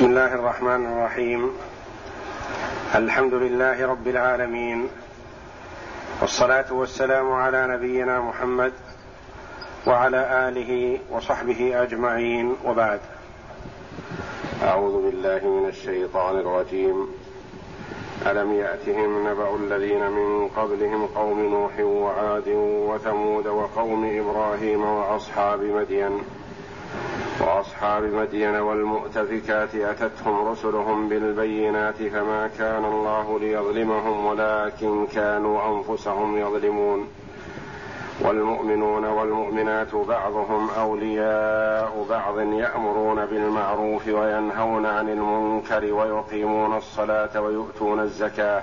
بسم الله الرحمن الرحيم. الحمد لله رب العالمين. والصلاة والسلام على نبينا محمد وعلى آله وصحبه أجمعين. وبعد. أعوذ بالله من الشيطان الرجيم. ألم يأتهم نبأ الذين من قبلهم قوم نوح وعاد وثمود وقوم إبراهيم وأصحاب مدين؟ وأصحاب مدين والمؤتفكات أتتهم رسلهم بالبينات فما كان الله ليظلمهم ولكن كانوا أنفسهم يظلمون. والمؤمنون والمؤمنات بعضهم أولياء بعض يأمرون بالمعروف وينهون عن المنكر ويقيمون الصلاة ويؤتون الزكاة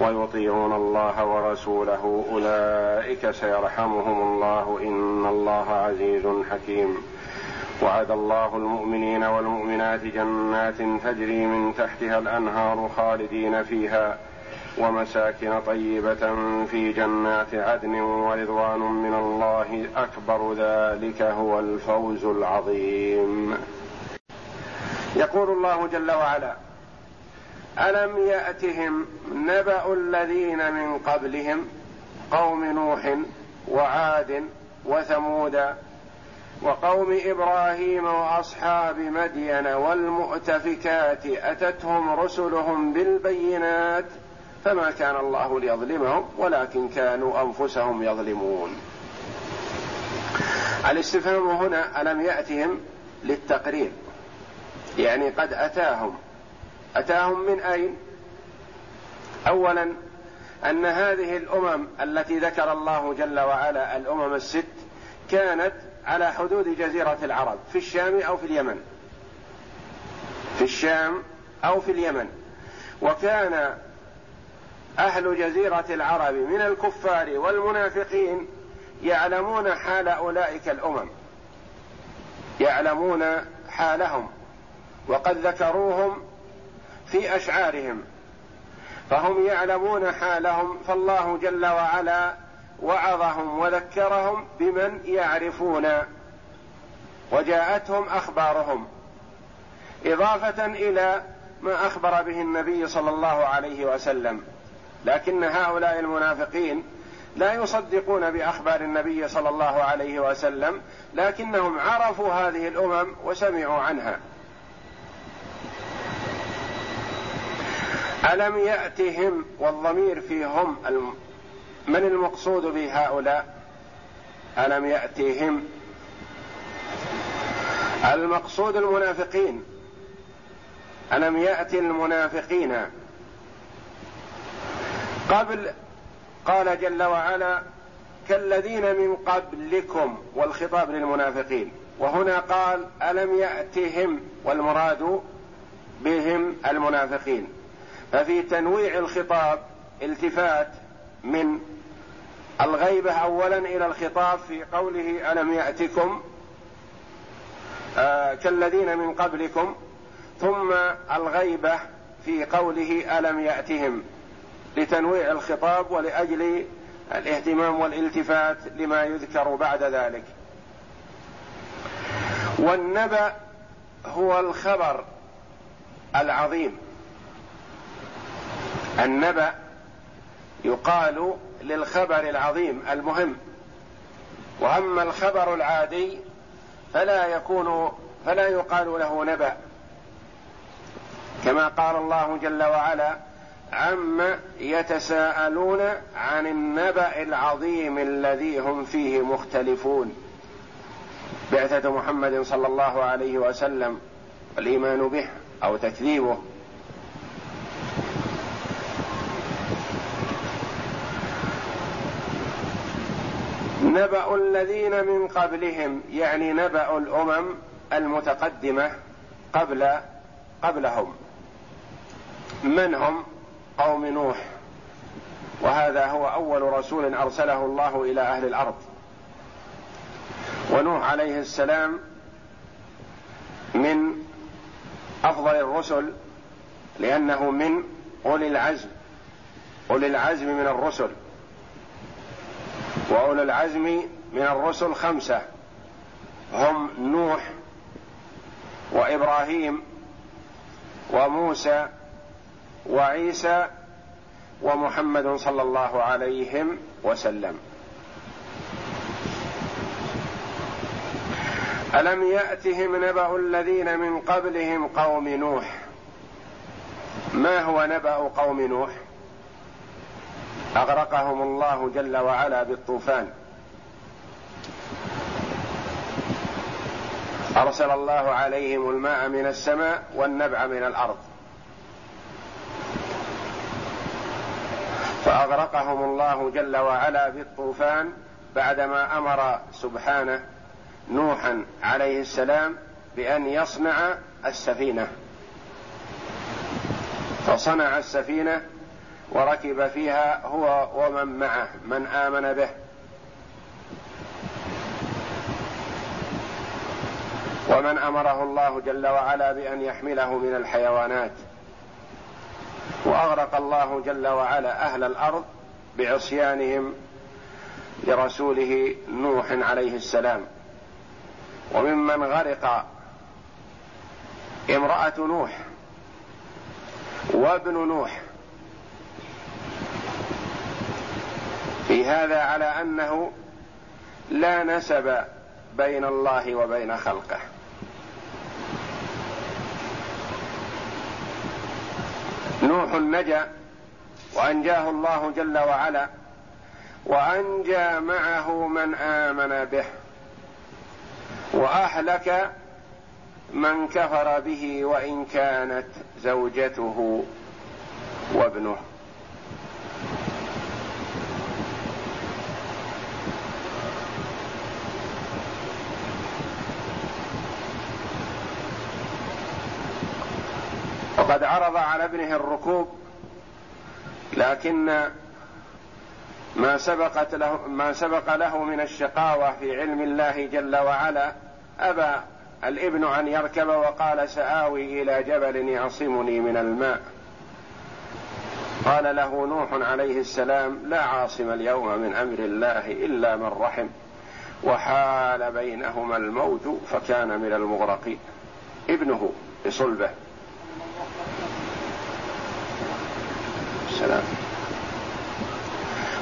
ويطيعون الله ورسوله. أولئك سيرحمهم الله. إن الله عزيز حكيم. وعد الله المؤمنين والمؤمنات جنات تجري من تحتها الأنهار خالدين فيها ومساكن طيبة في جنات عدن ورضوان من الله أكبر ذلك هو الفوز العظيم. يقول الله جل وعلا ألم يأتهم نبأ الذين من قبلهم قوم نوح وعاد وثمود وقوم إبراهيم وأصحاب مدين والمؤتفكات أتتهم رسلهم بالبينات فما كان الله ليظلمهم ولكن كانوا أنفسهم يظلمون. الاستفهام هنا ألم يأتهم للتقرير يعني قد أتاهم. أتاهم من أين؟ اولا أن هذه الأمم التي ذكر الله جل وعلا الأمم الست كانت على حدود جزيرة العرب في الشام أو في اليمن. في الشام أو في اليمن. وكان أهل جزيرة العرب من الكفار والمنافقين يعلمون حال أولئك الأمم. يعلمون حالهم. وقد ذكروهم في أشعارهم. فهم يعلمون حالهم. فالله جل وعلا وعظهم وذكرهم بمن يعرفون. وجاءتهم أخبارهم. إضافة إلى ما أخبر به النبي صلى الله عليه وسلم. لكن هؤلاء المنافقين لا يصدقون بأخبار النبي صلى الله عليه وسلم لكنهم عرفوا هذه الأمم وسمعوا عنها. ألم يأتهم والضمير فيهم من المقصود بهؤلاء؟ ألم ياتهم المقصود المنافقين. ألم يات المنافقين؟ قبل قال جل وعلا كالذين من قبلكم والخطاب للمنافقين. وهنا قال ألم ياتهم والمراد بهم المنافقين. ففي تنويع الخطاب التفات من الغيبة أولا إلى الخطاب في قوله ألم يأتكم؟ آه كالذين من قبلكم. ثم الغيبة في قوله ألم يأتهم لتنويع الخطاب ولأجل الاهتمام والالتفات لما يذكر بعد ذلك. والنبأ هو الخبر العظيم. النبأ يقال للخبر العظيم المهم. وأما الخبر العادي فلا يكون فلا يقال له نبأ. كما قال الله جل وعلا عما يتساءلون عن النبأ العظيم الذي هم فيه مختلفون بعثة محمد صلى الله عليه وسلم والإيمان به أو تكذيبه. نبأ الذين من قبلهم يعني نبأ الأمم المتقدمة قبل قبلهم. من هم؟ قوم نوح. وهذا هو أول رسول أرسله الله إلى أهل الأرض. ونوح عليه السلام من أفضل الرسل لأنه من أولي العزم أولي العزم من الرسل. وأولو العزم من الرسل خمسة. هم نوح وإبراهيم وموسى وعيسى ومحمد صلى الله عليهم وسلم. ألم يأتهم نبأ الذين من قبلهم قوم نوح؟ ما هو نبأ قوم نوح؟ أغرقهم الله جل وعلا بالطوفان. أرسل الله عليهم الماء من السماء والنبع من الأرض. فأغرقهم الله جل وعلا بالطوفان بعدما أمر سبحانه نوحا عليه السلام بأن يصنع السفينة. فصنع السفينة وركب فيها هو ومن معه من آمن به. ومن أمره الله جل وعلا بأن يحمله من الحيوانات. وأغرق الله جل وعلا أهل الأرض بعصيانهم لرسوله نوح عليه السلام. وممن غرق امرأة نوح وابن نوح في هذا على أنه لا نسب بين الله وبين خلقه. نوح نجا وأنجاه الله جل وعلا وأنجى معه من آمن به وأهلك من كفر به وإن كانت زوجته وابنه. وقد عرض على ابنه الركوب لكن ما سبقت له ما سبق له من الشقاوة في علم الله جل وعلا أبى الابن أن يركب وقال سآوي إلى جبل يعصمني من الماء. قال له نوح عليه السلام لا عاصم اليوم من أمر الله إلا من رحم وحال بينهما الموج فكان من المغرقين. ابنه بصلبة. السلام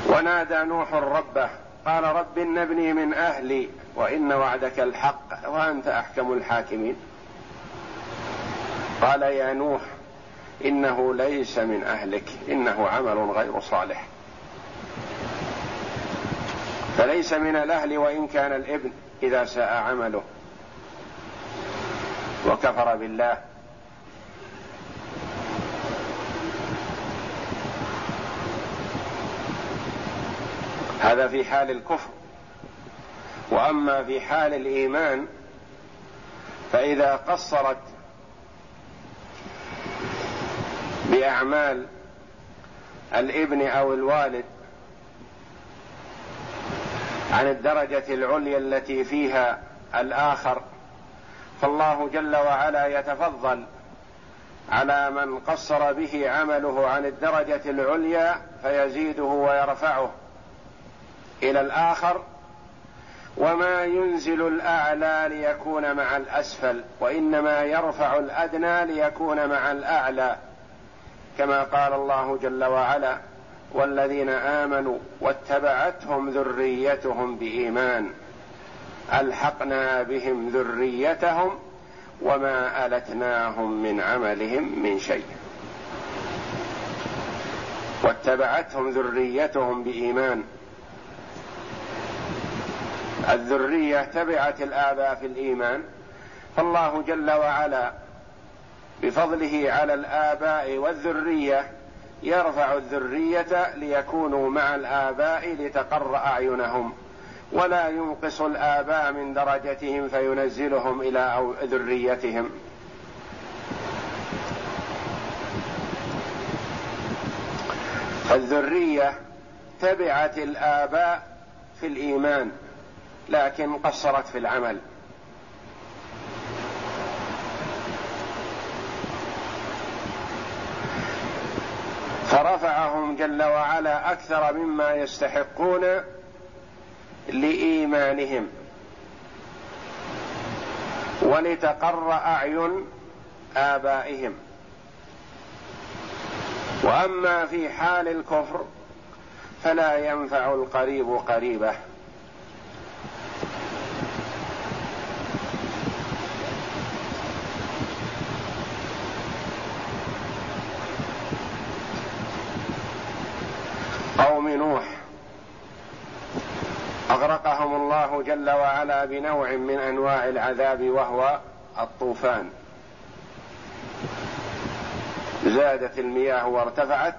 ونادى نوح ربه قال رب إن ابني من أهلي وإن وعدك الحق وأنت أحكم الحاكمين. قال يا نوح إنه ليس من أهلك إنه عمل غير صالح. فليس من الأهل وإن كان الابن إذا ساء عمله. وكفر بالله. هذا في حال الكفر. وأما في حال الإيمان فإذا قصرت بأعمال الابن أو الوالد عن الدرجة العليا التي فيها الآخر فالله جل وعلا يتفضل على من قصر به عمله عن الدرجة العليا فيزيده ويرفعه. إلى الآخر وما ينزل الأعلى ليكون مع الأسفل وإنما يرفع الأدنى ليكون مع الأعلى كما قال الله جل وعلا والذين آمنوا واتبعتهم ذريتهم بإيمان ألحقنا بهم ذريتهم وما ألتناهم من عملهم من شيء. واتبعتهم ذريتهم بإيمان الذرية تبعت الآباء في الإيمان فالله جل وعلا بفضله على الآباء والذرية يرفع الذرية ليكونوا مع الآباء لتقر أعينهم ولا ينقص الآباء من درجتهم فينزلهم إلى ذريتهم. فالذريه تبعت الآباء في الإيمان. لكن قصرت في العمل. فرفعهم جل وعلا أكثر مما يستحقون لإيمانهم. ولتقر أعين آبائهم. وأما في حال الكفر فلا ينفع القريب قريبه قوم نوح أغرقهم الله جل وعلا بنوع من أنواع العذاب وهو الطوفان. زادت المياه وارتفعت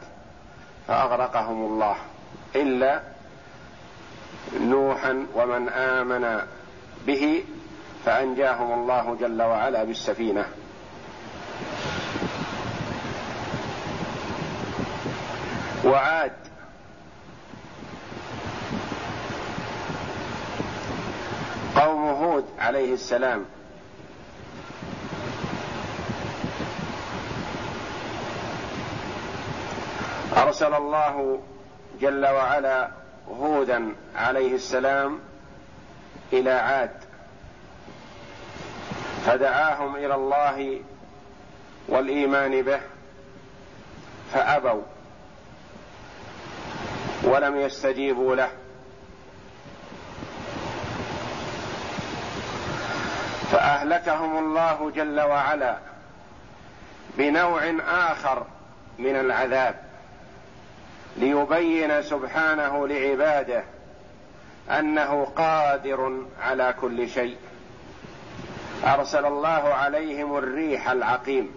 فأغرقهم الله إلا نوحا ومن آمن به فأنجاهم الله جل وعلا بالسفينة. وعاد قوم هود عليه السلام. أرسل الله جل وعلا هودا عليه السلام إلى عاد فدعاهم إلى الله والإيمان به فأبوا ولم يستجيبوا له. فأهلكهم الله جل وعلا بنوع آخر من العذاب ليبين سبحانه لعباده أنه قادر على كل شيء. أرسل الله عليهم الريح العقيم.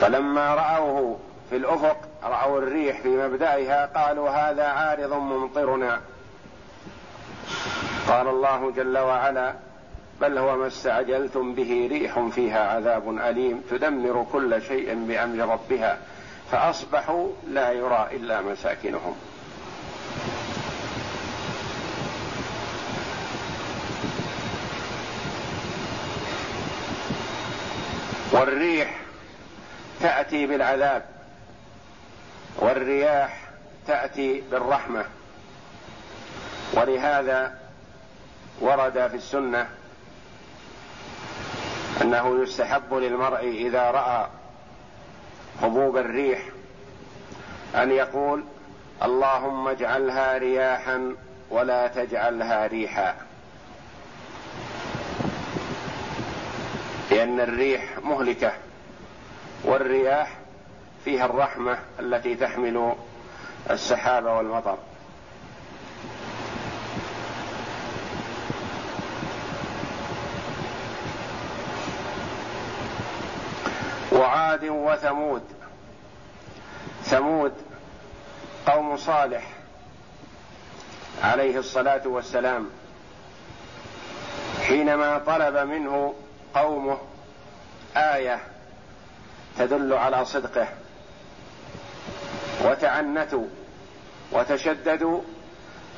فلما رأوه في الأفق رأوا الريح في مبدئها قالوا هذا عارض ممطرنا. قال الله جل وعلا بل هو ما استعجلتم به ريح فيها عذاب أليم تدمر كل شيء بأمر ربها فأصبحوا لا يرى إلا مساكنهم. والريح تأتي بالعذاب والرياح تأتي بالرحمة. ولهذا ورد في السنة أنه يستحب للمرء إذا رأى هبوب الريح أن يقول اللهم اجعلها رياحا ولا تجعلها ريحا. لأن الريح مهلكة والرياح فيها الرحمة التي تحمل السحاب والمطر. وعاد وثمود. ثمود قوم صالح عليه الصلاة والسلام. حينما طلب منه قومه آية تدل على صدقه. وتعنتوا وتشددوا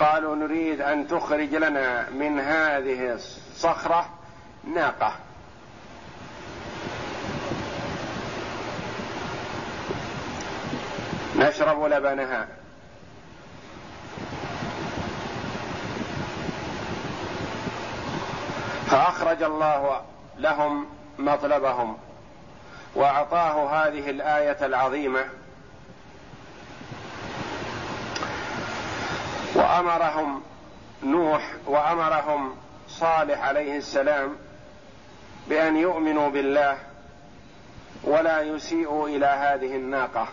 قالوا نريد أن تخرج لنا من هذه الصخرة ناقة. نشرب لبنها. فأخرج الله لهم مطلبهم وأعطاه هذه الآية العظيمة. وأمرهم نوح وأمرهم صالح عليه السلام بأن يؤمنوا بالله ولا يسيئوا إلى هذه الناقة.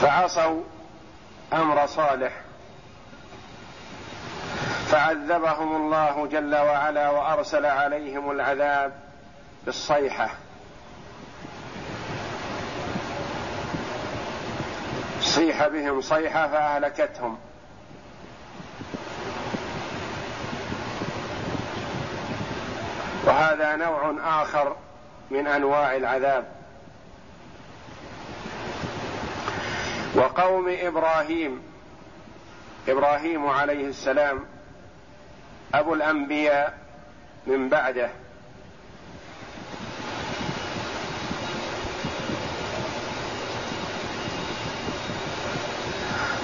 فعصوا أمر صالح. فعذبهم الله جل وعلا وأرسل عليهم العذاب بالصيحة. صيح بهم صيحة فأهلكتهم. وهذا نوع آخر من أنواع العذاب. وقوم إبراهيم إبراهيم عليه السلام أبو الأنبياء من بعده.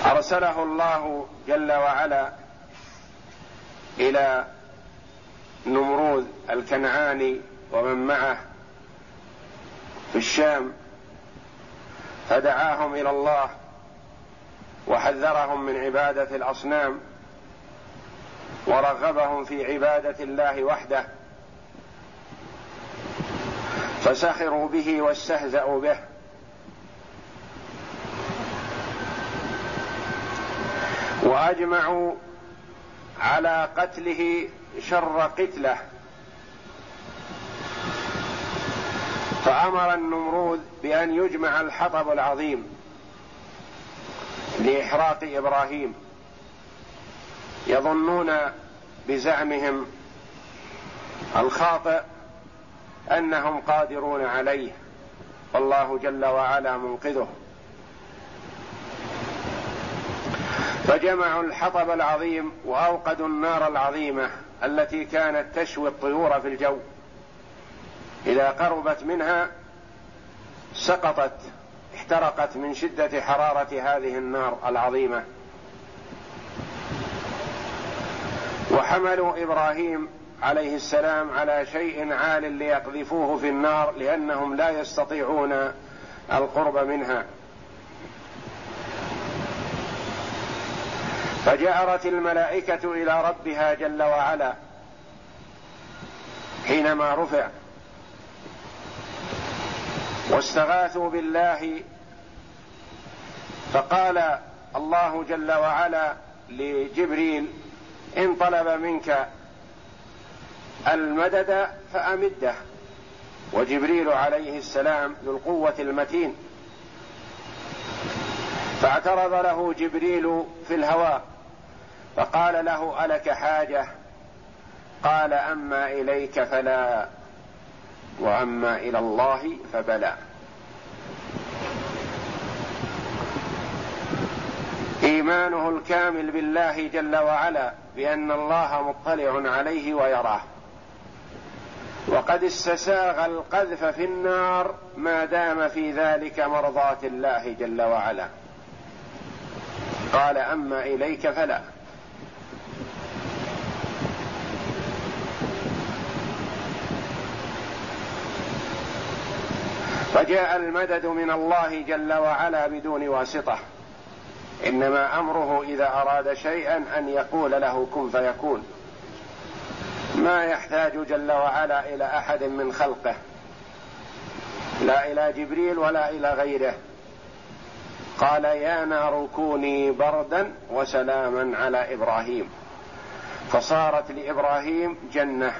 أرسله الله جل وعلا إلى نمرود الكنعاني ومن معه في الشام فدعاهم إلى الله وحذرهم من عبادة الأصنام ورغبهم في عبادة الله وحده فسخروا به واستهزأوا به. وأجمعوا على قتله شر قتله. فأمر النمرود بأن يجمع الحطب العظيم لإحراق إبراهيم. يظنون بزعمهم الخاطئ أنهم قادرون عليه. والله جل وعلا منقذه. فجمعوا الحطب العظيم وأوقدوا النار العظيمة التي كانت تشوي الطيور في الجو. إذا قربت منها سقطت احترقت من شدة حرارة هذه النار العظيمة. وحملوا إبراهيم عليه السلام على شيء عال ليقذفوه في النار لأنهم لا يستطيعون القرب منها. فجأرت الملائكة إلى ربها جل وعلا حينما رفع. واستغاثوا بالله فقال الله جل وعلا لجبريل إن طلب منك المدد فأمده. وجبريل عليه السلام ذو القوة المتين. فاعترض له جبريل في الهواء فقال له ألك حاجة؟ قال أما إليك فلا. وأما إلى الله فبلى. إيمانه الكامل بالله جل وعلا بأن الله مطلع عليه ويراه. وقد استساغ القذف في النار ما دام في ذلك مرضاة الله جل وعلا. قال أما إليك فلا. فجاء المدد من الله جل وعلا بدون واسطة. إنما أمره إذا أراد شيئا أن يقول له كن فيكون. ما يحتاج جل وعلا إلى أحد من خلقه. لا إلى جبريل ولا إلى غيره. قال يا نار كوني بردا وسلاما على إبراهيم. فصارت لإبراهيم جنة.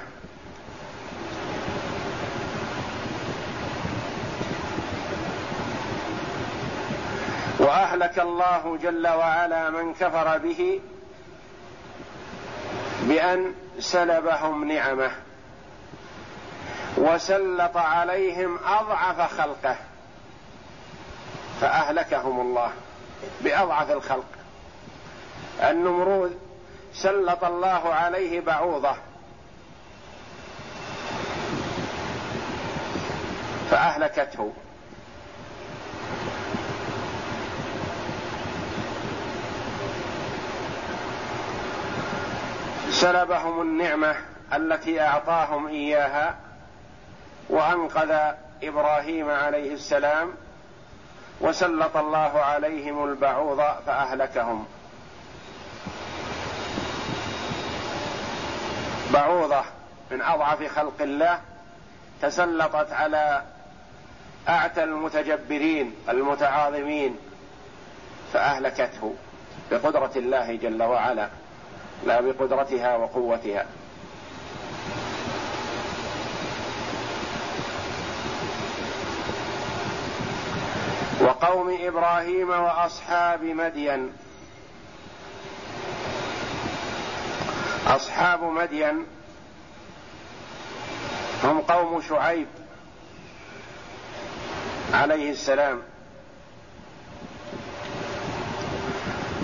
وأهلك الله جل وعلا من كفر به بأن سلبهم نعمه وسلط عليهم أضعف خلقه فأهلكهم الله بأضعف الخلق. النمرود سلط الله عليه بعوضه فأهلكته. سلبهم النعمة التي أعطاهم إياها وأنقذ إبراهيم عليه السلام وسلط الله عليهم البعوض فأهلكهم. بعوضة من أضعف خلق الله تسلطت على أعتى المتجبرين المتعاظمين فأهلكته بقدرة الله جل وعلا. لا بقدرتها وقوتها. وقوم إبراهيم وأصحاب مدين. أصحاب مدين هم قوم شعيب عليه السلام.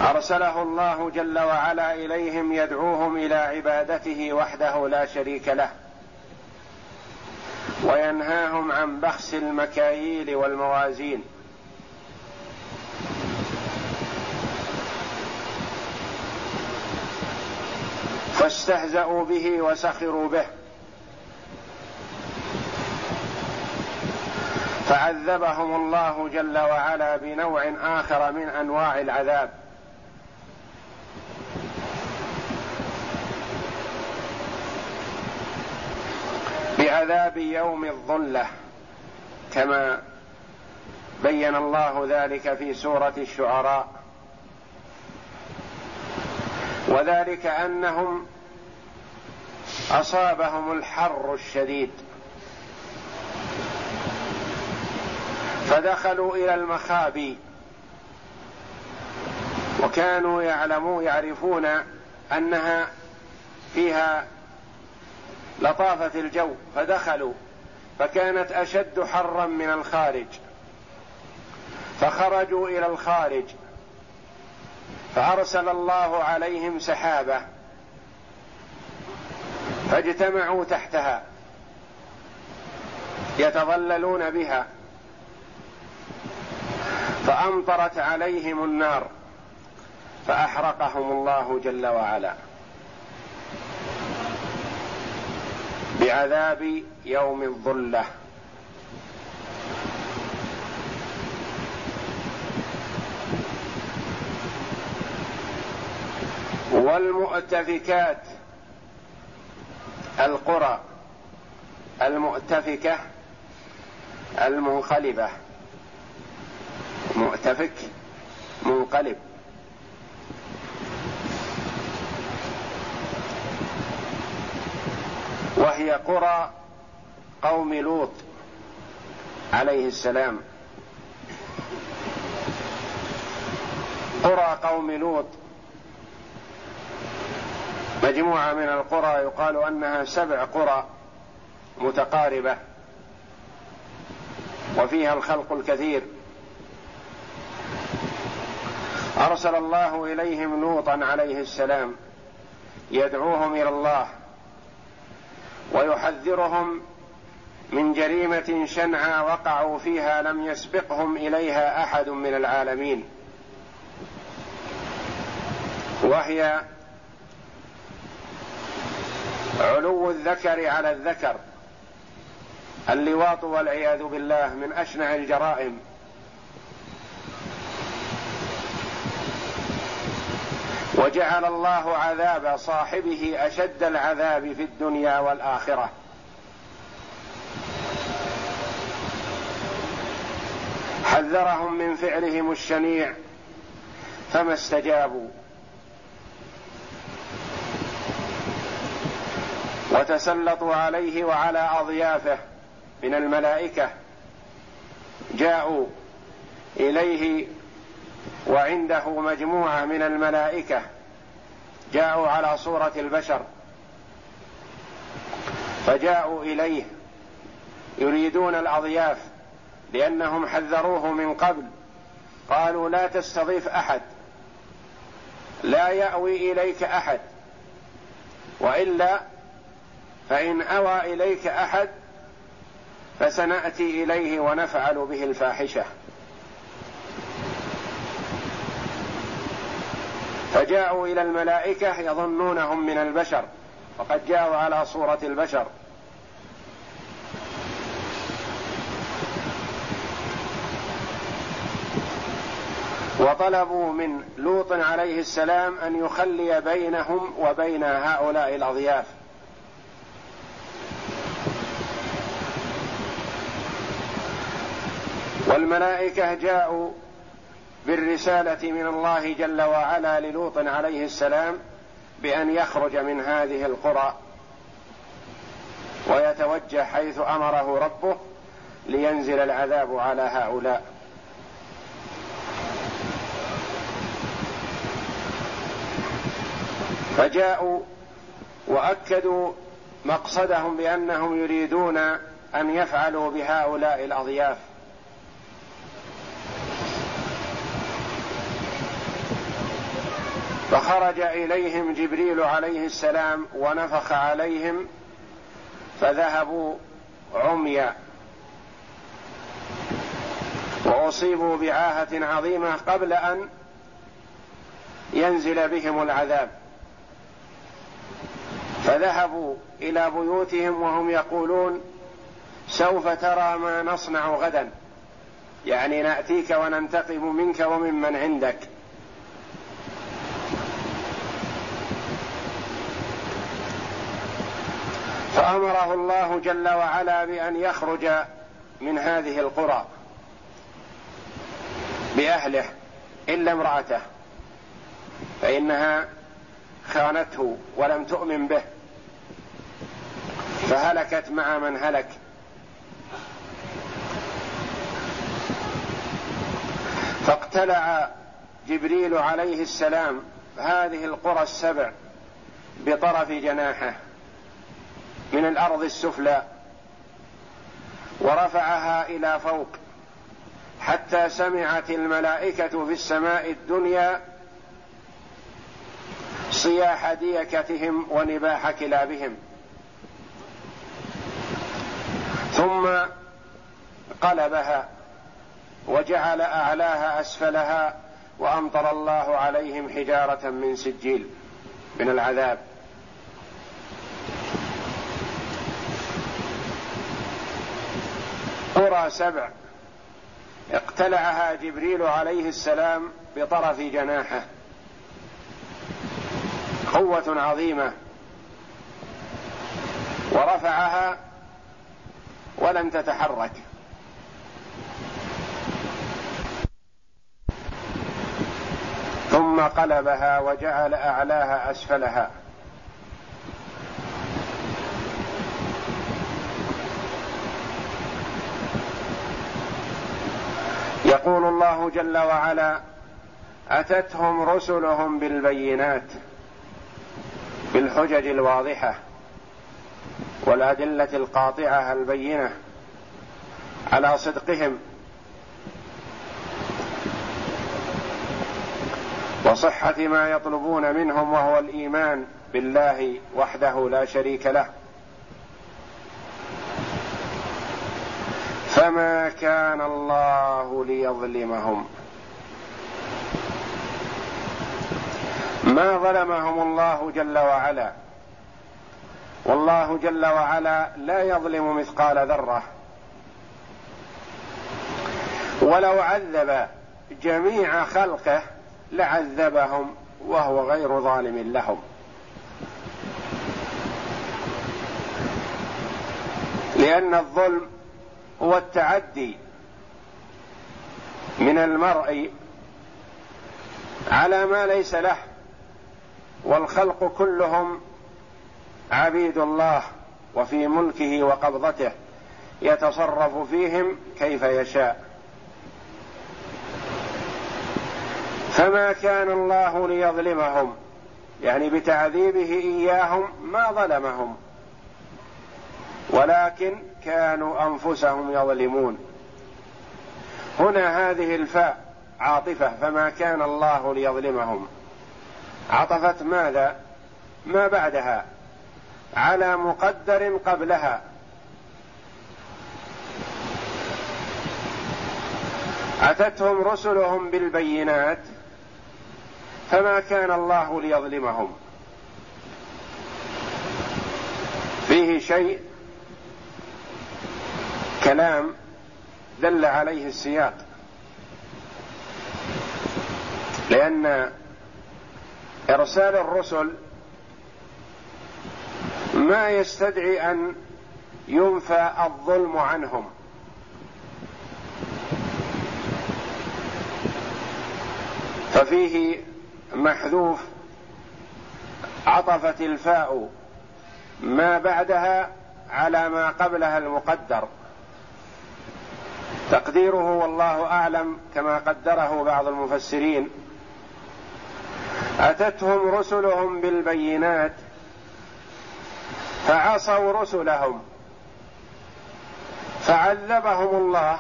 أرسله الله جل وعلا إليهم يدعوهم إلى عبادته وحده لا شريك له وينهاهم عن بخس المكاييل والموازين. فاستهزأوا به وسخروا به. فعذبهم الله جل وعلا بنوع آخر من أنواع العذاب. بعذاب يوم الظلة كما بين الله ذلك في سورة الشعراء. وذلك أنهم أصابهم الحر الشديد. فدخلوا إلى المخابي وكانوا يعلمون يعرفون أنها فيها لطافه الجو فدخلوا فكانت أشد حرا من الخارج. فخرجوا إلى الخارج. فأرسل الله عليهم سحابة. فاجتمعوا تحتها. يتظللون بها. فأمطرت عليهم النار. فأحرقهم الله جل وعلا. بعذاب يوم الظلة. والمؤتفكات القرى المؤتفكة المنقلبة. مؤتفك منقلب. وهي قرى قوم لوط عليه السلام. قرى قوم لوط. مجموعة من القرى يقال أنها سبع قرى متقاربة وفيها الخلق الكثير. أرسل الله إليهم لوطا عليه السلام يدعوهم إلى الله ويحذرهم من جريمة شنعى وقعوا فيها لم يسبقهم إليها أحد من العالمين. وهي علو الذكر على الذكر اللواط والعياذ بالله من أشنع الجرائم. وجعل الله عذاب صاحبه أشد العذاب في الدنيا والآخرة. حذرهم من فعلهم الشنيع فما استجابوا. وتسلطوا عليه وعلى أضيافه من الملائكة. جاءوا إليه وعنده مجموعة من الملائكة جاءوا على صورة البشر فجاءوا إليه يريدون الأضياف لأنهم حذروه من قبل قالوا لا تستضيف أحد لا يأوي إليك أحد وإلا فإن أوى إليك أحد فسنأتي إليه ونفعل به الفاحشة. فجاءوا إلى الملائكة يظنونهم من البشر وقد جاءوا على صورة البشر. وطلبوا من لوط عليه السلام أن يخلي بينهم وبين هؤلاء الأضياف. والملائكة جاءوا بالرسالة من الله جل وعلا للوط عليه السلام بأن يخرج من هذه القرى ويتوجه حيث أمره ربه لينزل العذاب على هؤلاء. فجاءوا وأكدوا مقصدهم بأنهم يريدون أن يفعلوا بهؤلاء الأضياف. فخرج إليهم جبريل عليه السلام ونفخ عليهم فذهبوا عميا. وأصيبوا بعاهة عظيمة قبل أن ينزل بهم العذاب. فذهبوا إلى بيوتهم وهم يقولون سوف ترى ما نصنع غدا. يعني نأتيك وننتقم منك وممن عندك. فأمره الله جل وعلا بأن يخرج من هذه القرى بأهله إلا امرأته فإنها خانته ولم تؤمن به فهلكت مع من هلك. فاقتلع جبريل عليه السلام هذه القرى السبع بطرف جناحه. من الأرض السفلى ورفعها إلى فوق حتى سمعت الملائكة في السماء الدنيا صياح ديكتهم ونباح كلابهم. ثم قلبها وجعل أعلاها أسفلها وأمطر الله عليهم حجارة من سجيل من العذاب. قرى سبع. اقتلعها جبريل عليه السلام بطرف جناحه. قوة عظيمة. ورفعها ولم تتحرك. ثم قلبها وجعل أعلاها أسفلها. يقول الله جل وعلا أتتهم رسلهم بالبينات بالحجج الواضحة والأدلة القاطعة البينة على صدقهم. وصحة ما يطلبون منهم وهو الإيمان بالله وحده لا شريك له. فما كان الله ليظلمهم. ما ظلمهم الله جل وعلا والله جل وعلا لا يظلم مثقال ذره. ولو عذب جميع خلقه لعذبهم وهو غير ظالم لهم. لأن الظلم هو التعدي من المرء على ما ليس له والخلق كلهم عبيد الله وفي ملكه وقبضته يتصرف فيهم كيف يشاء. فما كان الله ليظلمهم يعني بتعذيبه إياهم ما ظلمهم ولكن كانوا أنفسهم يظلمون. هنا هذه الفاء عاطفة فما كان الله ليظلمهم. عطفت ماذا؟ ما بعدها؟ على مقدر قبلها. أتتهم رسلهم بالبينات فما كان الله ليظلمهم. فيه شيء كلام دل عليه السياق. لأن إرسال الرسل ما يستدعي أن ينفى الظلم عنهم. ففيه محذوف عطفت الفاء ما بعدها على ما قبلها المقدر. تقديره والله أعلم كما قدره بعض المفسرين. أتتهم رسلهم بالبينات فعصوا رسلهم فعذبهم الله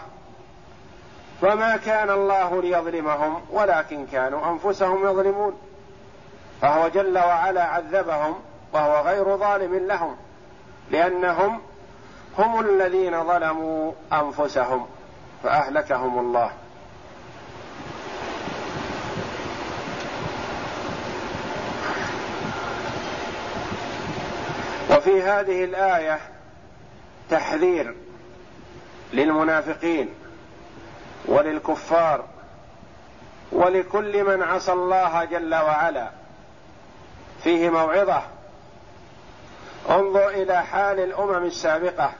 وما كان الله ليظلمهم ولكن كانوا أنفسهم يظلمون. فهو جل وعلا عذبهم وهو غير ظالم لهم لأنهم هم الذين ظلموا أنفسهم. فأهلكهم الله. وفي هذه الآية تحذير للمنافقين وللكفار ولكل من عصى الله جل وعلا. فيه موعظة. انظر إلى حال الأمم السابقة.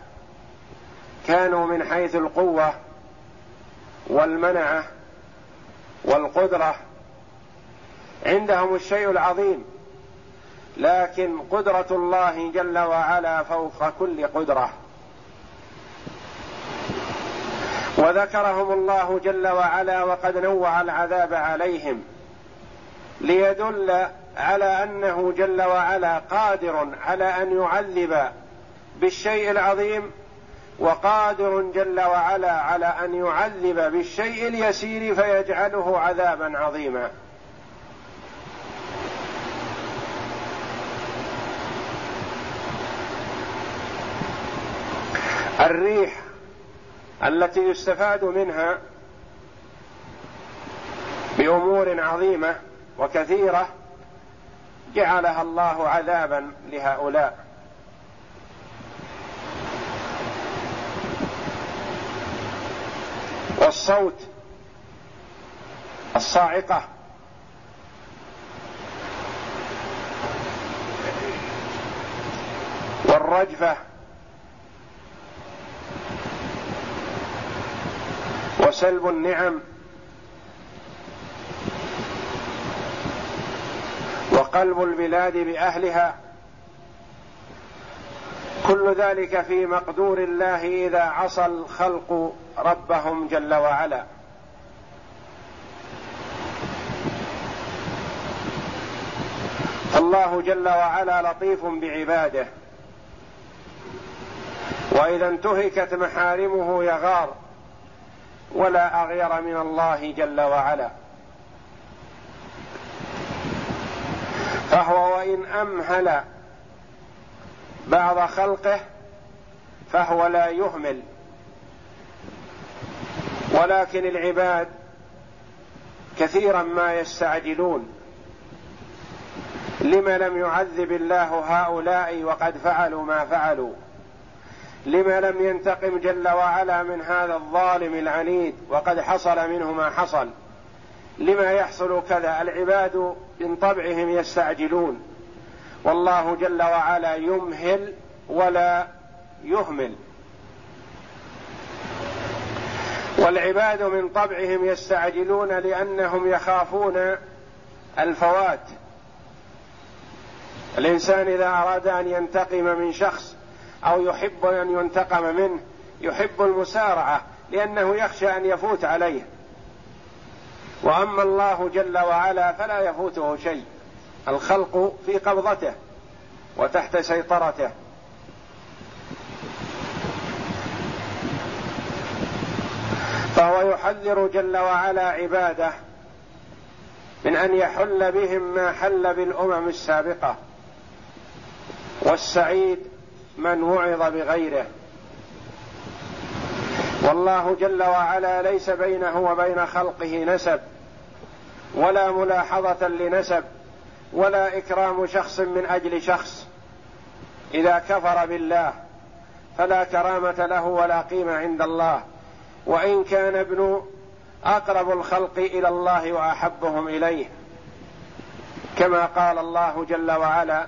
كانوا من حيث القوة. والمنعه والقدرة عندهم الشيء العظيم لكن قدرة الله جل وعلا فوق كل قدرة. وذكرهم الله جل وعلا وقد نوع العذاب عليهم ليدل على أنه جل وعلا قادر على أن يعذب بالشيء العظيم وقادر جل وعلا على أن يعذب بالشيء اليسير فيجعله عذابا عظيما. الريح التي يستفاد منها بأمور عظيمة وكثيرة جعلها الله عذابا لهؤلاء. والصوت الصاعقة. والرجفة. وسلب النعم. وقلب البلاد بأهلها. كل ذلك في مقدور الله إذا عصى الخلق ربهم جل وعلا. فالله جل وعلا لطيف بعباده. وإذا انتهكت محارمه يغار ولا أغير من الله جل وعلا. فهو وإن أمهل بعض خلقه فهو لا يهمل. ولكن العباد كثيرا ما يستعجلون. لم لم يعذب الله هؤلاء وقد فعلوا ما فعلوا؟ لما لم ينتقم جل وعلا من هذا الظالم العنيد وقد حصل منه ما حصل؟ لما يحصل كذا؟ العباد من طبعهم يستعجلون. والله جل وعلا يمهل ولا يهمل. والعباد من طبعهم يستعجلون لأنهم يخافون الفوات. الإنسان إذا أراد أن ينتقم من شخص أو يحب أن ينتقم منه يحب المسارعة لأنه يخشى أن يفوت عليه. وأما الله جل وعلا فلا يفوته شيء. الخلق في قبضته وتحت سيطرته. فهو يحذر جل وعلا عباده من أن يحل بهم ما حل بالأمم السابقة والسعيد من وعظ بغيره. والله جل وعلا ليس بينه وبين خلقه نسب ولا ملاحظة لنسب. ولا إكرام شخص من أجل شخص. إذا كفر بالله فلا كرامة له ولا قيمة عند الله. وإن كان ابن أقرب الخلق إلى الله وأحبهم إليه. كما قال الله جل وعلا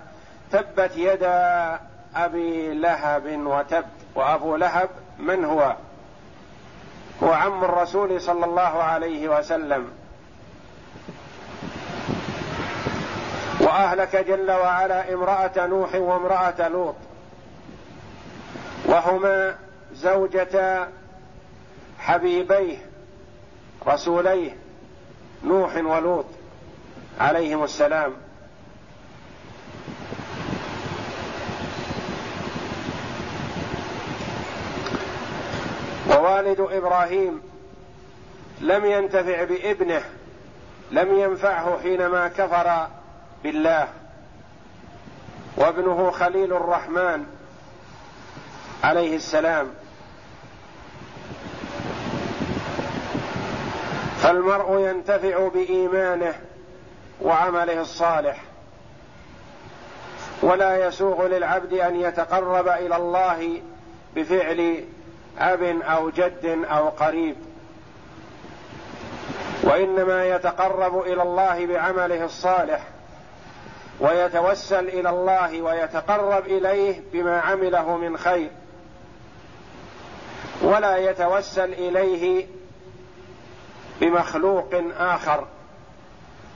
تبت يدا أبي لهب وتب. وأبو لهب من هو؟ هو عم الرسول صلى الله عليه وسلم. وأهلك جل وعلا امرأة نوح وامرأة لوط. وهما زوجتا حبيبيه رسوليه نوح ولوط عليهم السلام. ووالد إبراهيم لم ينتفع بابنه لم ينفعه حينما كفر بالله. وابنه خليل الرحمن عليه السلام. فالمرء ينتفع بإيمانه وعمله الصالح. ولا يسوغ للعبد أن يتقرب إلى الله بفعل أب أو جد أو قريب. وإنما يتقرب إلى الله بعمله الصالح. ويتوسل إلى الله ويتقرب إليه بما عمله من خير. ولا يتوسل إليه بمخلوق آخر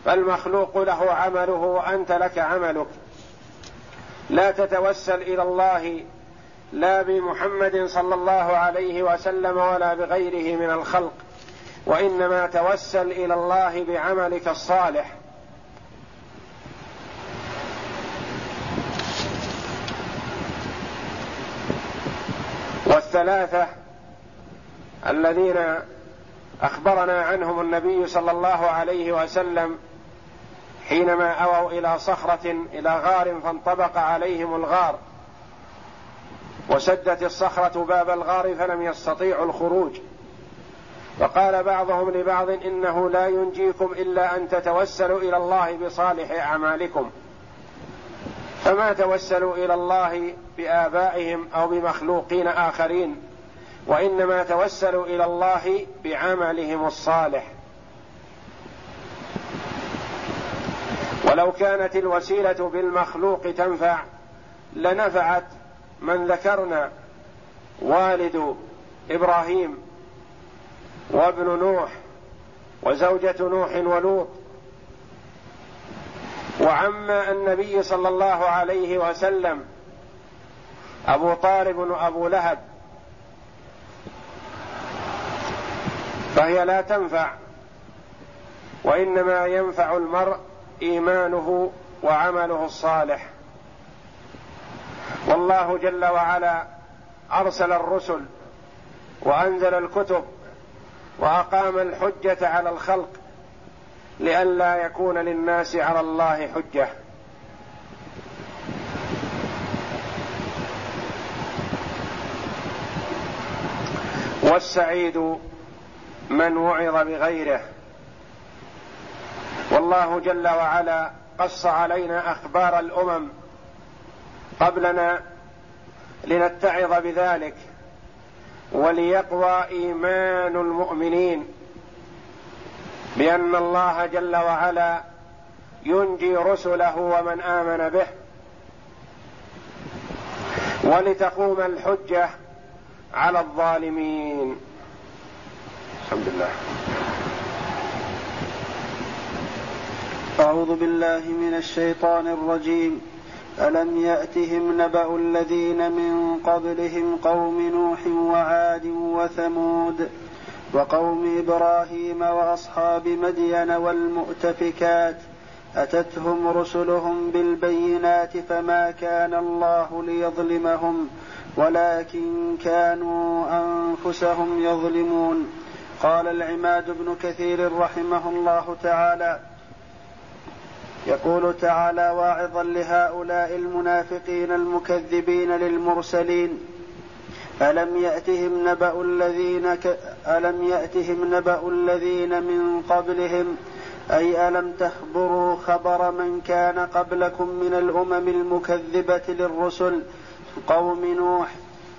فالمخلوق له عمله وأنت لك عملك. لا تتوسل إلى الله لا بمحمد صلى الله عليه وسلم ولا بغيره من الخلق وإنما توسل إلى الله بعملك الصالح. والثلاثة الذين أخبرنا عنهم النبي صلى الله عليه وسلم حينما أووا إلى صخرة إلى غار فانطبق عليهم الغار. وسدت الصخرة باب الغار فلم يستطيعوا الخروج. وقال بعضهم لبعض إنه لا ينجيكم إلا أن تتوسلوا إلى الله بصالح أعمالكم. فما توسلوا إلى الله بآبائهم أو بمخلوقين آخرين وإنما توسلوا إلى الله بعملهم الصالح. ولو كانت الوسيلة بالمخلوق تنفع لنفعت من ذكرنا والد إبراهيم وابن نوح وزوجة نوح ولوط وعم النبي صلى الله عليه وسلم أبو طالب وابو لهب. فهي لا تنفع وإنما ينفع المرء إيمانه وعمله الصالح. والله جل وعلا أرسل الرسل وأنزل الكتب وأقام الحجة على الخلق. لئلا يكون للناس على الله حجة. والسعيد من وعظ بغيره. والله جل وعلا قص علينا أخبار الأمم قبلنا لنتعظ بذلك. وليقوى إيمان المؤمنين. بأن الله جل وعلا ينجي رسله ومن آمن به ولتقوم الحجة على الظالمين. الحمد لله. أعوذ بالله من الشيطان الرجيم. ألم يأتهم نبأ الذين من قبلهم قوم نوح وعاد وثمود؟ وقوم إبراهيم وأصحاب مدين والمؤتفكات أتتهم رسلهم بالبينات فما كان الله ليظلمهم ولكن كانوا أنفسهم يظلمون. قال العماد بن كثير رحمه الله تعالى يقول تعالى واعظا لهؤلاء المنافقين المكذبين للمرسلين ألم يأتهم نبأ الذين ك... ألم يأتهم نبأ الذين من قبلهم؟ أي ألم تخبروا خبر من كان قبلكم من الأمم المكذبة للرسل؟ قوم نوح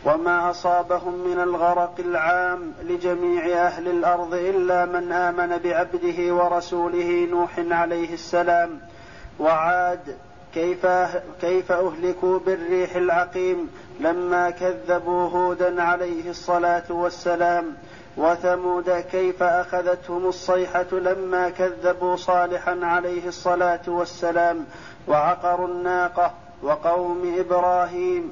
وما أصابهم من الغرق العام لجميع أهل الأرض إلا من آمن بعبده ورسوله نوح عليه السلام وعاد كيف كيف أهلكوا بالريح العقيم لما كذبوا هودا عليه الصلاة والسلام وثمود كيف أخذتهم الصيحة لما كذبوا صالحا عليه الصلاة والسلام وعقروا الناقة وقوم إبراهيم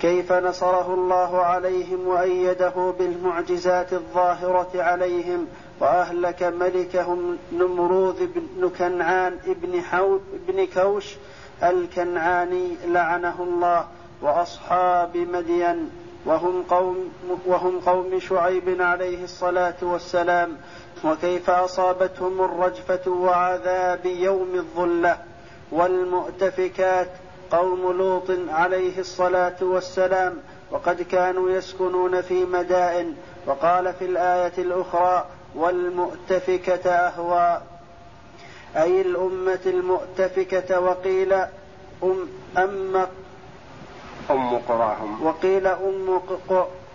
كيف نصره الله عليهم وأيده بالمعجزات الظاهرة عليهم وأهلك ملكهم نمروذ بن كنعان ابن, حو ابن كوش الكنعاني لعنه الله وأصحاب مدين وهم قوم وهم قوم شعيب عليه الصلاة والسلام. وكيف أصابتهم الرجفة وعذاب يوم الظلة. والمؤتفكات قوم لوط عليه الصلاة والسلام. وقد كانوا يسكنون في مدائن. وقال في الآية الأخرى والمؤتفكة أهوى. أي الأمة المؤتفكة وقيل أم أم أم قراهم. وقيل أم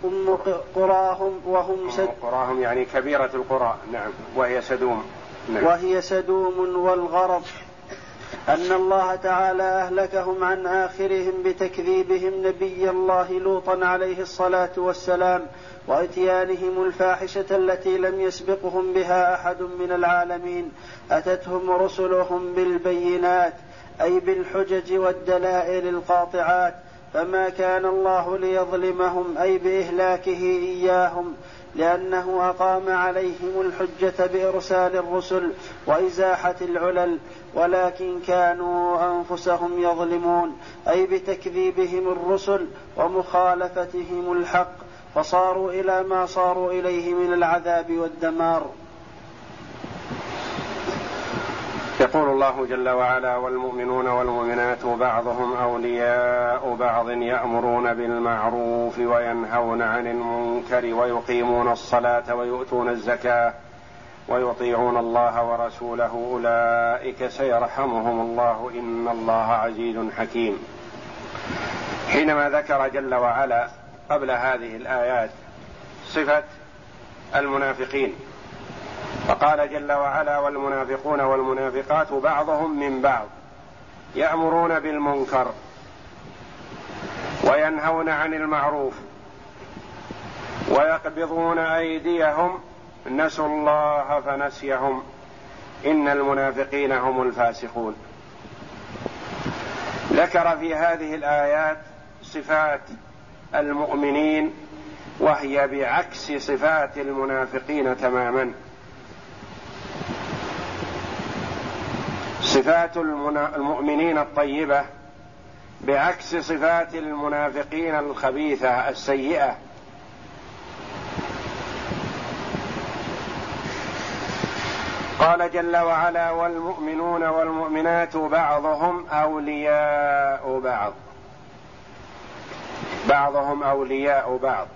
أم قراهم وهم سد أم قراهم يعني كبيرة القرى. نعم. وهي سدوم. نعم. وهي سدوم والغرض أن الله تعالى أهلكهم عن آخرهم بتكذيبهم نبي الله لوطا عليه الصلاة والسلام وإتيانهم الفاحشة التي لم يسبقهم بها أحد من العالمين. أتتهم رسلهم بالبينات أي بالحجج والدلائل القاطعات. فما كان الله ليظلمهم أي بإهلاكه إياهم. لأنه أقام عليهم الحجة بإرسال الرسل وإزاحة العلل ولكن كانوا أنفسهم يظلمون أي بتكذيبهم الرسل ومخالفتهم الحق فصاروا إلى ما صاروا إليه من العذاب والدمار. يقول الله جل وعلا والمؤمنون والمؤمنات بعضهم أولياء بعض يأمرون بالمعروف وينهون عن المنكر ويقيمون الصلاة ويؤتون الزكاة ويطيعون الله ورسوله أولئك سيرحمهم الله إن الله عزيز حكيم. حينما ذكر جل وعلا قبل هذه الآيات صفة المنافقين. فقال جل وعلا والمنافقون والمنافقات بعضهم من بعض يأمرون بالمنكر وينهون عن المعروف ويقبضون أيديهم نسوا الله فنسيهم إن المنافقين هم الفاسقون. ذكر في هذه الآيات صفات المؤمنين وهي بعكس صفات المنافقين تماما. صفات المؤمنين الطيبة بعكس صفات المنافقين الخبيثة السيئة. قال جل وعلا والمؤمنون والمؤمنات بعضهم أولياء بعض. بعضهم أولياء بعض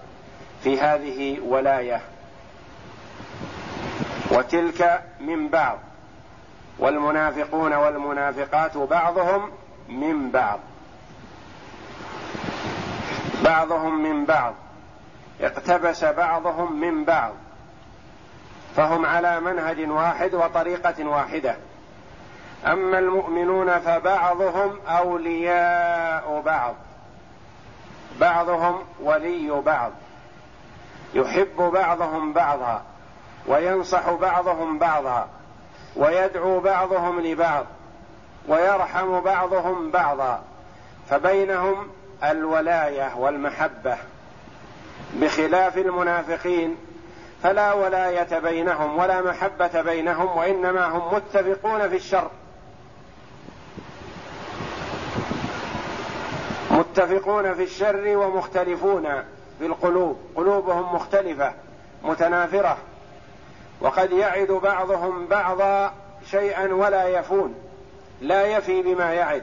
في هذه ولاية. وتلك من بعض. والمنافقون والمنافقات بعضهم من بعض. بعضهم من بعض. اقتبس بعضهم من بعض. فهم على منهج واحد وطريقة واحدة. أما المؤمنون فبعضهم أولياء بعض. بعضهم ولي بعض. يحب بعضهم بعضا وينصح بعضهم بعضا. ويدعو بعضهم لبعض ويرحم بعضهم بعضا فبينهم الولاية والمحبة. بخلاف المنافقين فلا ولاية بينهم ولا محبة بينهم وإنما هم متفقون في الشر. متفقون في الشر ومختلفون في القلوب قلوبهم مختلفة متنافرة. وقد يعد بعضهم بعضا شيئا ولا يفون لا يفي بما يعد.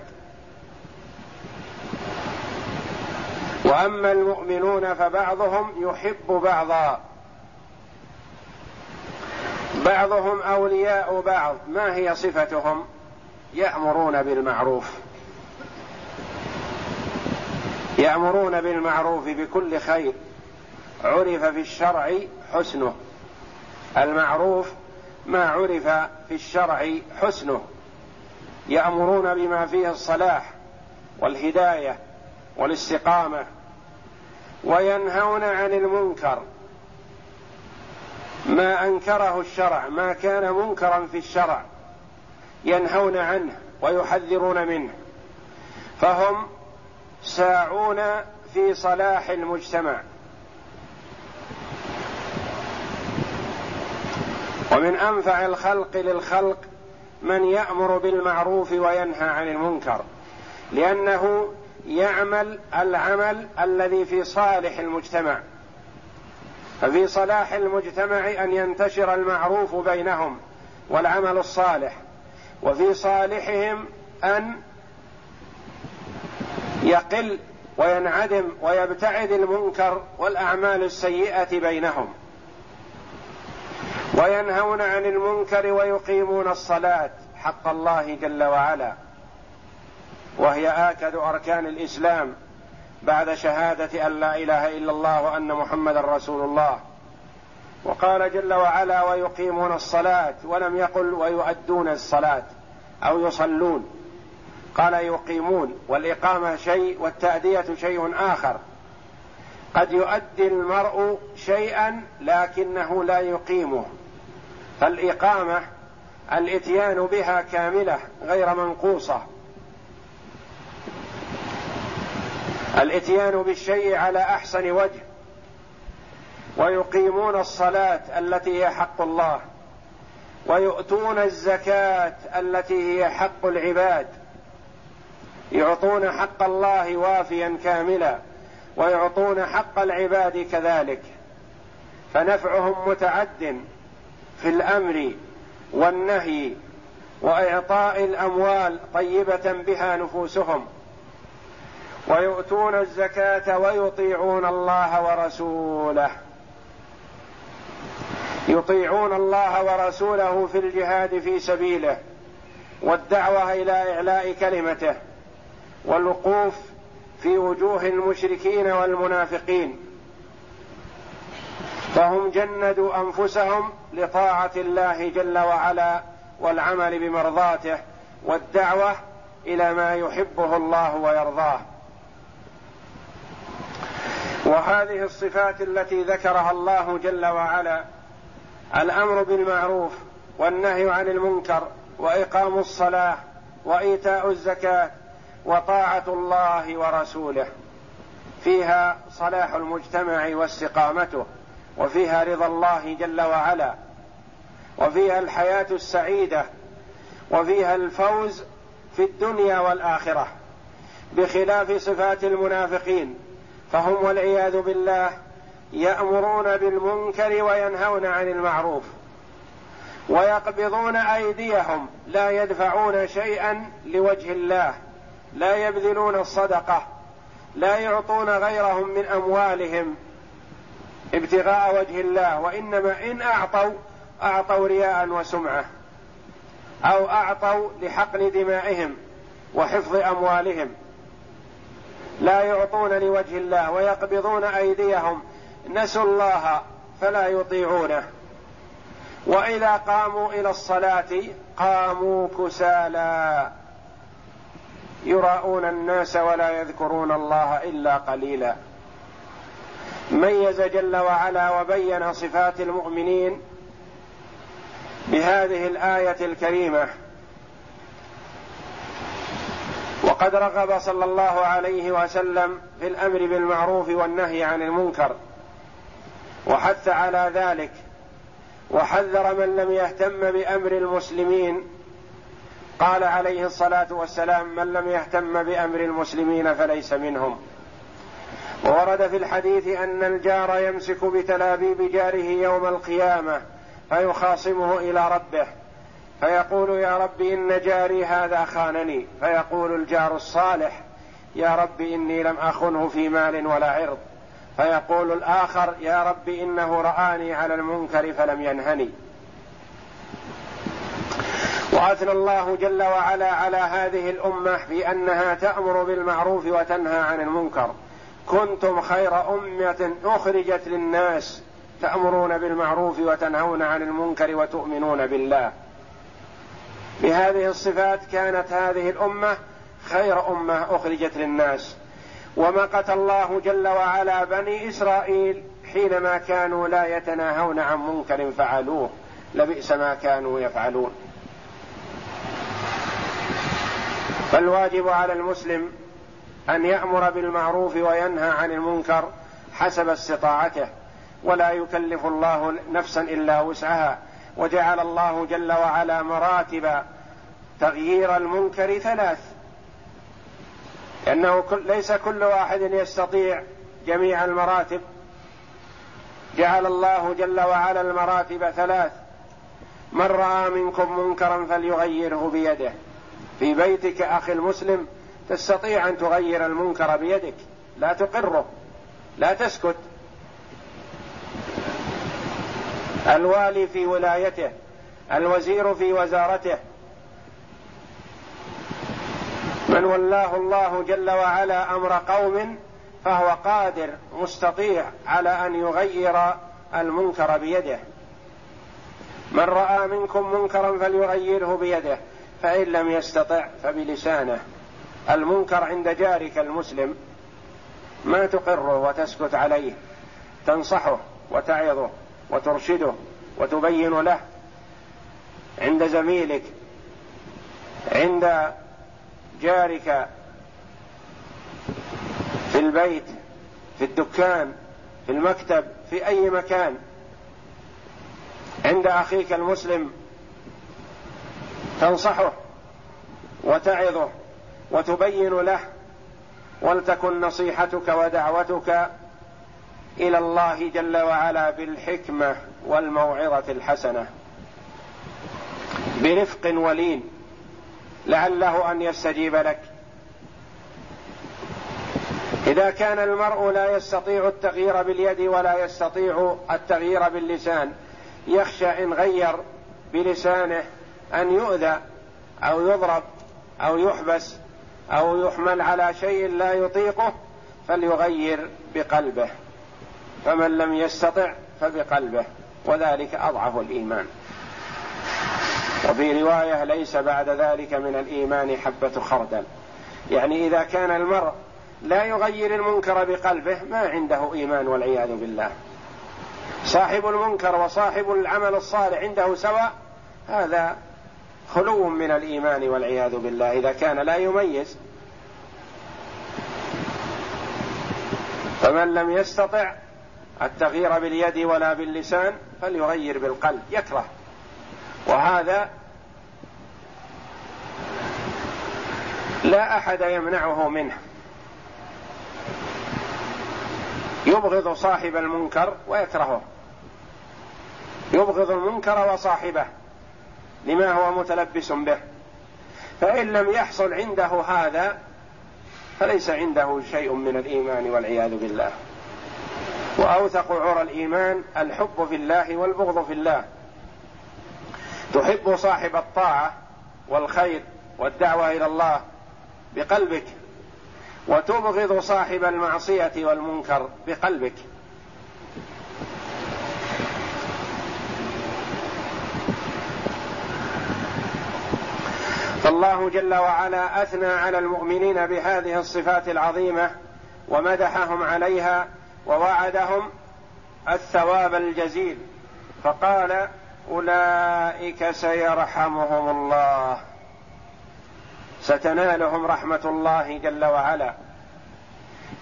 وأما المؤمنون فبعضهم يحب بعضا. بعضهم أولياء بعض. ما هي صفتهم؟ يأمرون بالمعروف. يأمرون بالمعروف بكل خير. عرف في الشرع حسنه. المعروف ما عرف في الشرع حسنه يأمرون بما فيه الصلاح والهداية والاستقامة وينهون عن المنكر. ما أنكره الشرع ما كان منكرا في الشرع ينهون عنه ويحذرون منه. فهم ساعون في صلاح المجتمع. ومن أنفع الخلق للخلق من يأمر بالمعروف وينهى عن المنكر لأنه يعمل العمل الذي في صالح المجتمع ففي صلاح المجتمع أن ينتشر المعروف بينهم والعمل الصالح وفي صالحهم أن يقل وينعدم ويبتعد المنكر والأعمال السيئة بينهم. وينهون عن المنكر ويقيمون الصلاة حق الله جل وعلا. وهي آكد أركان الإسلام بعد شهادة أن لا إله إلا الله وأن محمدا رسول الله. وقال جل وعلا ويقيمون الصلاة ولم يقل ويؤدون الصلاة أو يصلون. قال يقيمون والإقامة شيء والتأدية شيء آخر. قد يؤدي المرء شيئا لكنه لا يقيمه. فالإقامة الإتيان بها كاملة غير منقوصة. الإتيان بالشيء على أحسن وجه. ويقيمون الصلاة التي هي حق الله. ويؤتون الزكاة التي هي حق العباد. يعطون حق الله وافيا كاملا. ويعطون حق العباد كذلك. فنفعهم متعد. في الأمر والنهي وإعطاء الأموال طيبة بها نفوسهم ويؤتون الزكاة ويطيعون الله ورسوله. يطيعون الله ورسوله في الجهاد في سبيله والدعوة إلى إعلاء كلمته والوقوف في وجوه المشركين والمنافقين. فهم جندوا أنفسهم لطاعة الله جل وعلا والعمل بمرضاته والدعوة إلى ما يحبه الله ويرضاه. وهذه الصفات التي ذكرها الله جل وعلا الأمر بالمعروف والنهي عن المنكر وإقام الصلاة وإيتاء الزكاة وطاعة الله ورسوله فيها صلاح المجتمع واستقامته. وفيها رضا الله جل وعلا وفيها الحياة السعيدة وفيها الفوز في الدنيا والآخرة بخلاف صفات المنافقين فهم والعياذ بالله يأمرون بالمنكر وينهون عن المعروف ويقبضون أيديهم لا يدفعون شيئا لوجه الله لا يبذلون الصدقة لا يعطون غيرهم من أموالهم ابتغاء وجه الله وإنما إن أعطوا أعطوا رياء وسمعة أو أعطوا لحقن دمائهم وحفظ أموالهم. لا يعطون لوجه الله ويقبضون أيديهم. نسوا الله فلا يطيعونه. وإذا قاموا إلى الصلاة قاموا كسالى يراءون الناس ولا يذكرون الله إلا قليلا. ميز جل وعلا وبين صفات المؤمنين بهذه الآية الكريمة. وقد رغب صلى الله عليه وسلم في الأمر بالمعروف والنهي عن المنكر وحث على ذلك وحذر من لم يهتم بأمر المسلمين. قال عليه الصلاة والسلام من لم يهتم بأمر المسلمين فليس منهم. وورد في الحديث أن الجار يمسك بتلابيب جاره يوم القيامة فيخاصمه إلى ربه. فيقول يا رب إن جاري هذا خانني. فيقول الجار الصالح يا رب إني لم أخنه في مال ولا عرض. فيقول الآخر يا رب إنه رآني على المنكر فلم ينهني. وأثنى الله جل وعلا على هذه الأمة بأنها تأمر بالمعروف وتنهى عن المنكر. كنتم خير أمة أخرجت للناس تأمرون بالمعروف وتنهون عن المنكر وتؤمنون بالله. بهذه الصفات كانت هذه الأمة خير أمة أخرجت للناس. ومقت الله جل وعلا بني إسرائيل حينما كانوا لا يتناهون عن منكر فعلوه. لبئس ما كانوا يفعلون. فالواجب على المسلم أن يأمر بالمعروف وينهى عن المنكر حسب استطاعته ولا يكلف الله نفسا إلا وسعها وجعل الله جل وعلا مراتب تغيير المنكر ثلاث. لأنه ليس كل واحد يستطيع جميع المراتب. جعل الله جل وعلا المراتب ثلاث. من رأى منكم منكرا فليغيره بيده. في بيتك أخي المسلم تستطيع أن تغير المنكر بيدك. لا تقره. لا تسكت. الوالي في ولايته. الوزير في وزارته. من ولاه الله جل وعلا أمر قوم فهو قادر مستطيع على أن يغير المنكر بيده. من رأى منكم منكرا فليغيره بيده فإن لم يستطع فبلسانه. المنكر عند جارك المسلم ما تقره وتسكت عليه تنصحه وتعظه وترشده وتبين له. عند زميلك عند جارك في البيت في الدكان في المكتب في أي مكان. عند أخيك المسلم تنصحه وتعظه وتبين له ولتكن نصيحتك ودعوتك إلى الله جل وعلا بالحكمة والموعظة الحسنة. برفق ولين لعله أن يستجيب لك. إذا كان المرء لا يستطيع التغيير باليد ولا يستطيع التغيير باللسان يخشى إن غير بلسانه أن يؤذى أو يضرب أو يحبس أو يحمل على شيء لا يطيقه فليغير بقلبه. فمن لم يستطع فبقلبه وذلك أضعف الإيمان. وفي رواية ليس بعد ذلك من الإيمان حبة خردل. يعني إذا كان المرء لا يغير المنكر بقلبه ما عنده إيمان والعياذ بالله. صاحب المنكر وصاحب العمل الصالح عنده سواء هذا خلو من الإيمان والعياذ بالله. إذا كان لا يميز فمن لم يستطع التغيير باليد ولا باللسان فليغير بالقلب يكره. وهذا لا أحد يمنعه منه. يبغض صاحب المنكر ويكرهه. يبغض المنكر وصاحبه. لما هو متلبس به. فإن لم يحصل عنده هذا فليس عنده شيء من الإيمان والعياذ بالله. وأوثق عرى الإيمان الحب في الله والبغض في الله. تحب صاحب الطاعة والخير والدعوة إلى الله بقلبك وتبغض صاحب المعصية والمنكر بقلبك. فالله جل وعلا أثنى على المؤمنين بهذه الصفات العظيمة ومدحهم عليها ووعدهم الثواب الجزيل. فقال أولئك سيرحمهم الله. ستنالهم رحمة الله جل وعلا.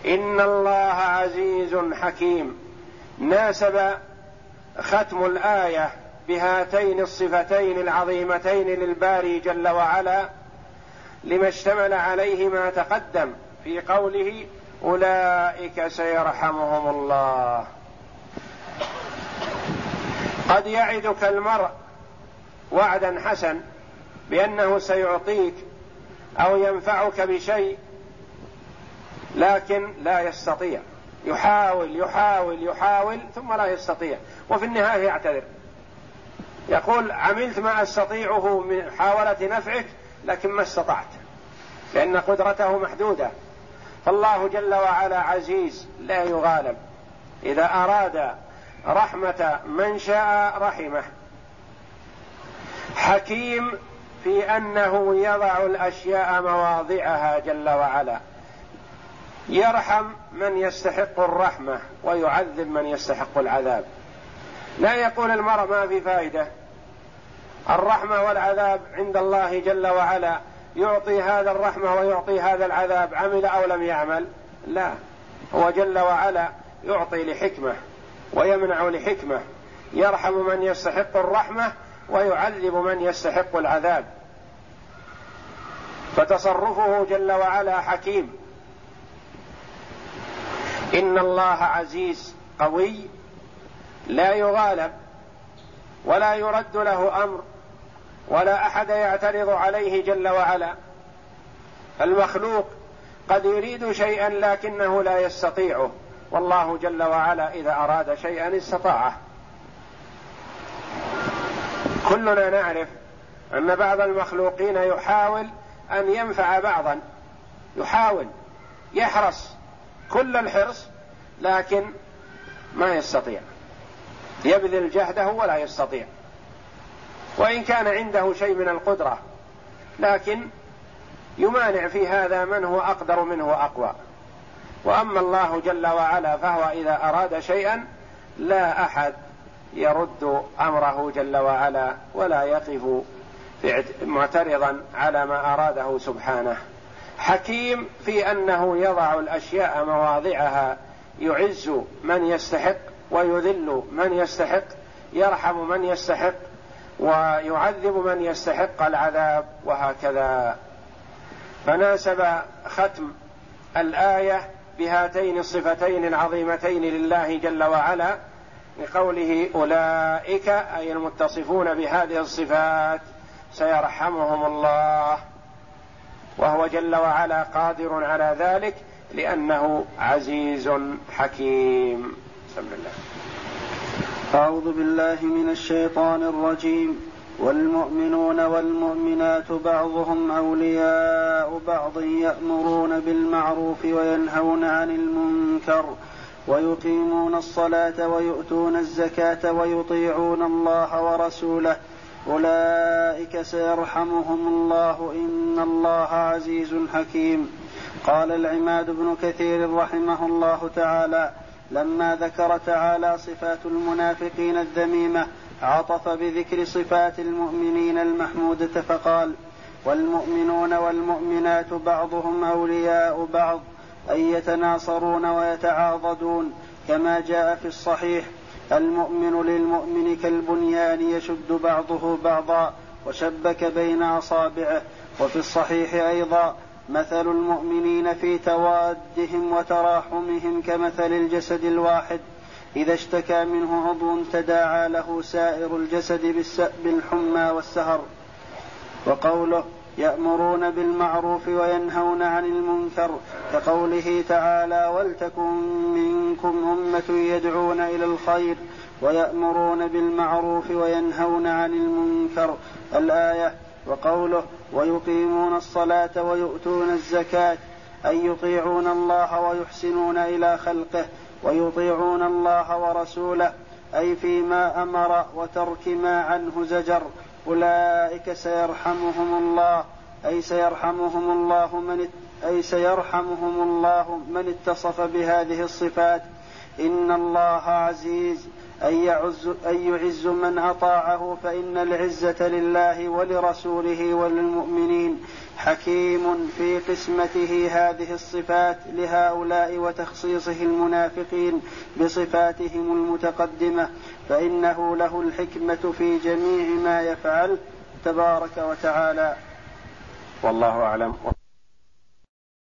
إن الله عزيز حكيم. ناسب ختم الآية بهاتين الصفتين العظيمتين للباري جل وعلا لما اشتمل عليه ما تقدم في قوله أولئك سيرحمهم الله. قد يعدك المرء وعدا حسن بأنه سيعطيك أو ينفعك بشيء لكن لا يستطيع. يحاول يحاول يحاول ثم لا يستطيع. وفي النهاية يعتذر. يقول عملت ما أستطيعه من حاولة نفعك لكن ما استطعت لأن قدرته محدودة. فالله جل وعلا عزيز لا يغالب. إذا أراد رحمة من شاء رحمه. حكيم في أنه يضع الأشياء مواضعها جل وعلا. يرحم من يستحق الرحمة ويعذب من يستحق العذاب. لا يقول المرء ما في فائدة. الرحمة والعذاب عند الله جل وعلا. يعطي هذا الرحمة ويعطي هذا العذاب. عمل أو لم يعمل؟ لا. هو جل وعلا يعطي لحكمة ويمنع لحكمة. يرحم من يستحق الرحمة ويعذب من يستحق العذاب. فتصرفه جل وعلا حكيم. إن الله عزيز قوي لا يغالب ولا يرد له أمر ولا أحد يعترض عليه جل وعلا. المخلوق قد يريد شيئا لكنه لا يستطيعه. والله جل وعلا إذا أراد شيئا استطاعه. كلنا نعرف أن بعض المخلوقين يحاول أن ينفع بعضا. يحاول يحرص كل الحرص لكن ما يستطيع. يبذل جهده ولا يستطيع. وإن كان عنده شيء من القدرة لكن يمانع في هذا من هو أقدر منه وأقوى. وأما الله جل وعلا فهو إذا أراد شيئا لا أحد يرد أمره جل وعلا ولا يقف معترضا على ما أراده سبحانه. حكيم في أنه يضع الأشياء مواضعها يعز من يستحق ويذل من يستحق يرحم من يستحق ويعذب من يستحق العذاب وهكذا. فناسب ختم الآية بهاتين الصفتين العظيمتين لله جل وعلا بقوله أولئك أي المتصفون بهذه الصفات سيرحمهم الله. وهو جل وعلا قادر على ذلك لأنه عزيز حكيم. بسم الله أعوذ بالله من الشيطان الرجيم. والمؤمنون والمؤمنات بعضهم أولياء بعض يأمرون بالمعروف وينهون عن المنكر ويقيمون الصلاة ويؤتون الزكاة ويطيعون الله ورسوله. أولئك سيرحمهم الله. إن الله عزيز حكيم. قال العماد بن كثير رحمه الله تعالى لما ذكر تعالى صفات المنافقين الذميمة عطف بذكر صفات المؤمنين المحموده فقال والمؤمنون والمؤمنات بعضهم أولياء بعض اي يتناصرون ويتعاضدون. كما جاء في الصحيح المؤمن للمؤمن كالبنيان يشد بعضه بعضا وشبك بين أصابعه. وفي الصحيح أيضا مثل المؤمنين في توادهم وتراحمهم كمثل الجسد الواحد. إذا اشتكى منه عضو تداعى له سائر الجسد بالحمى والسهر. وقوله يأمرون بالمعروف وينهون عن المنكر كقوله تعالى ولتكن منكم أمة يدعون إلى الخير ويأمرون بالمعروف وينهون عن المنكر. الآية وقوله ويقيمون الصلاة ويؤتون الزكاة أي يطيعون الله ويحسنون إلى خلقه ويطيعون الله ورسوله أي فيما أمر وترك ما عنه زجر أولئك سيرحمهم الله أي سيرحمهم الله من أي سيرحمهم الله من اتصف بهذه الصفات. إن الله عزيز أن يعز, أن يعز من أطاعه فإن العزة لله ولرسوله وللمؤمنين. حكيم في قسمته هذه الصفات لهؤلاء وتخصيصه المنافقين بصفاتهم المتقدمة فإنه له الحكمة في جميع ما يفعل تبارك وتعالى. والله أعلم.